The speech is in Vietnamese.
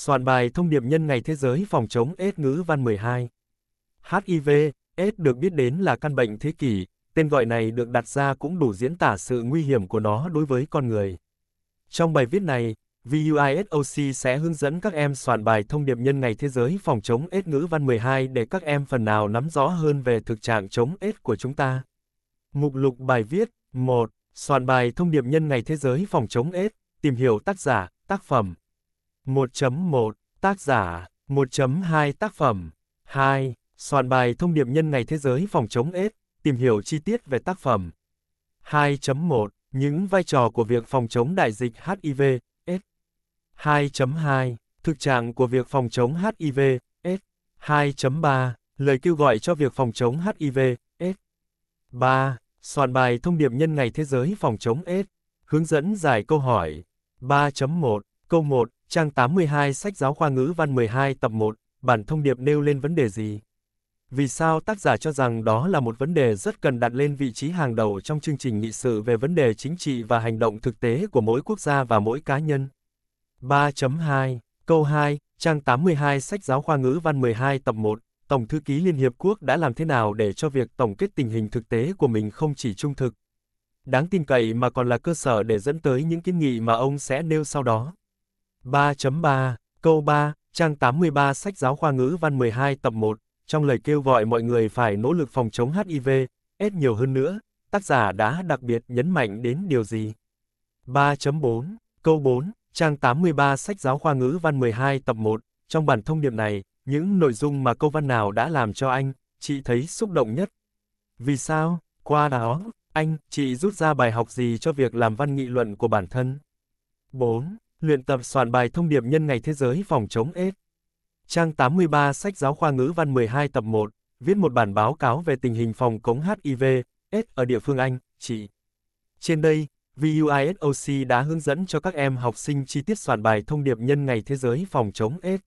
Soạn bài thông điệp nhân ngày thế giới phòng chống AIDS ngữ văn 12. HIV, AIDS được biết đến là căn bệnh thế kỷ, tên gọi này được đặt ra cũng đủ diễn tả sự nguy hiểm của nó đối với con người. Trong bài viết này, VUISOC sẽ hướng dẫn các em soạn bài thông điệp nhân ngày thế giới phòng chống AIDS ngữ văn 12 để các em phần nào nắm rõ hơn về thực trạng chống AIDS của chúng ta. Mục lục bài viết 1. Soạn bài thông điệp nhân ngày thế giới phòng chống AIDS, tìm hiểu tác giả, tác phẩm. 1.1 Tác giả 1.2 Tác phẩm 2. Soạn bài thông điệp nhân ngày thế giới phòng chống AIDS, tìm hiểu chi tiết về tác phẩm. 2.1 Những vai trò của việc phòng chống đại dịch HIV, AIDS. 2.2 Thực trạng của việc phòng chống HIV, AIDS. 2.3 Lời kêu gọi cho việc phòng chống HIV, AIDS. 3. Soạn bài thông điệp nhân ngày thế giới phòng chống AIDS. Hướng dẫn giải câu hỏi. 3.1 Câu 1 Trang 82 sách giáo khoa ngữ văn 12 tập 1, bản thông điệp nêu lên vấn đề gì? Vì sao tác giả cho rằng đó là một vấn đề rất cần đặt lên vị trí hàng đầu trong chương trình nghị sự về vấn đề chính trị và hành động thực tế của mỗi quốc gia và mỗi cá nhân? 3.2 Câu 2, trang 82 sách giáo khoa ngữ văn 12 tập 1, Tổng thư ký Liên Hiệp Quốc đã làm thế nào để cho việc tổng kết tình hình thực tế của mình không chỉ trung thực, đáng tin cậy mà còn là cơ sở để dẫn tới những kiến nghị mà ông sẽ nêu sau đó. 3.3, câu 3, trang 83 sách giáo khoa ngữ văn 12 tập 1, trong lời kêu gọi mọi người phải nỗ lực phòng chống HIV, AIDS nhiều hơn nữa, tác giả đã đặc biệt nhấn mạnh đến điều gì? 3.4, câu 4, trang 83 sách giáo khoa ngữ văn 12 tập 1, trong bản thông điệp này, những nội dung mà câu văn nào đã làm cho anh, chị thấy xúc động nhất? Vì sao? Qua đó, anh, chị rút ra bài học gì cho việc làm văn nghị luận của bản thân? 4. Luyện tập soạn bài thông điệp nhân ngày thế giới phòng chống AIDS. Trang 83 sách giáo khoa ngữ văn 12 tập 1, viết một bản báo cáo về tình hình phòng chống HIV, AIDS ở địa phương Anh, chị. Trên đây, VUISOC đã hướng dẫn cho các em học sinh chi tiết soạn bài thông điệp nhân ngày thế giới phòng chống AIDS.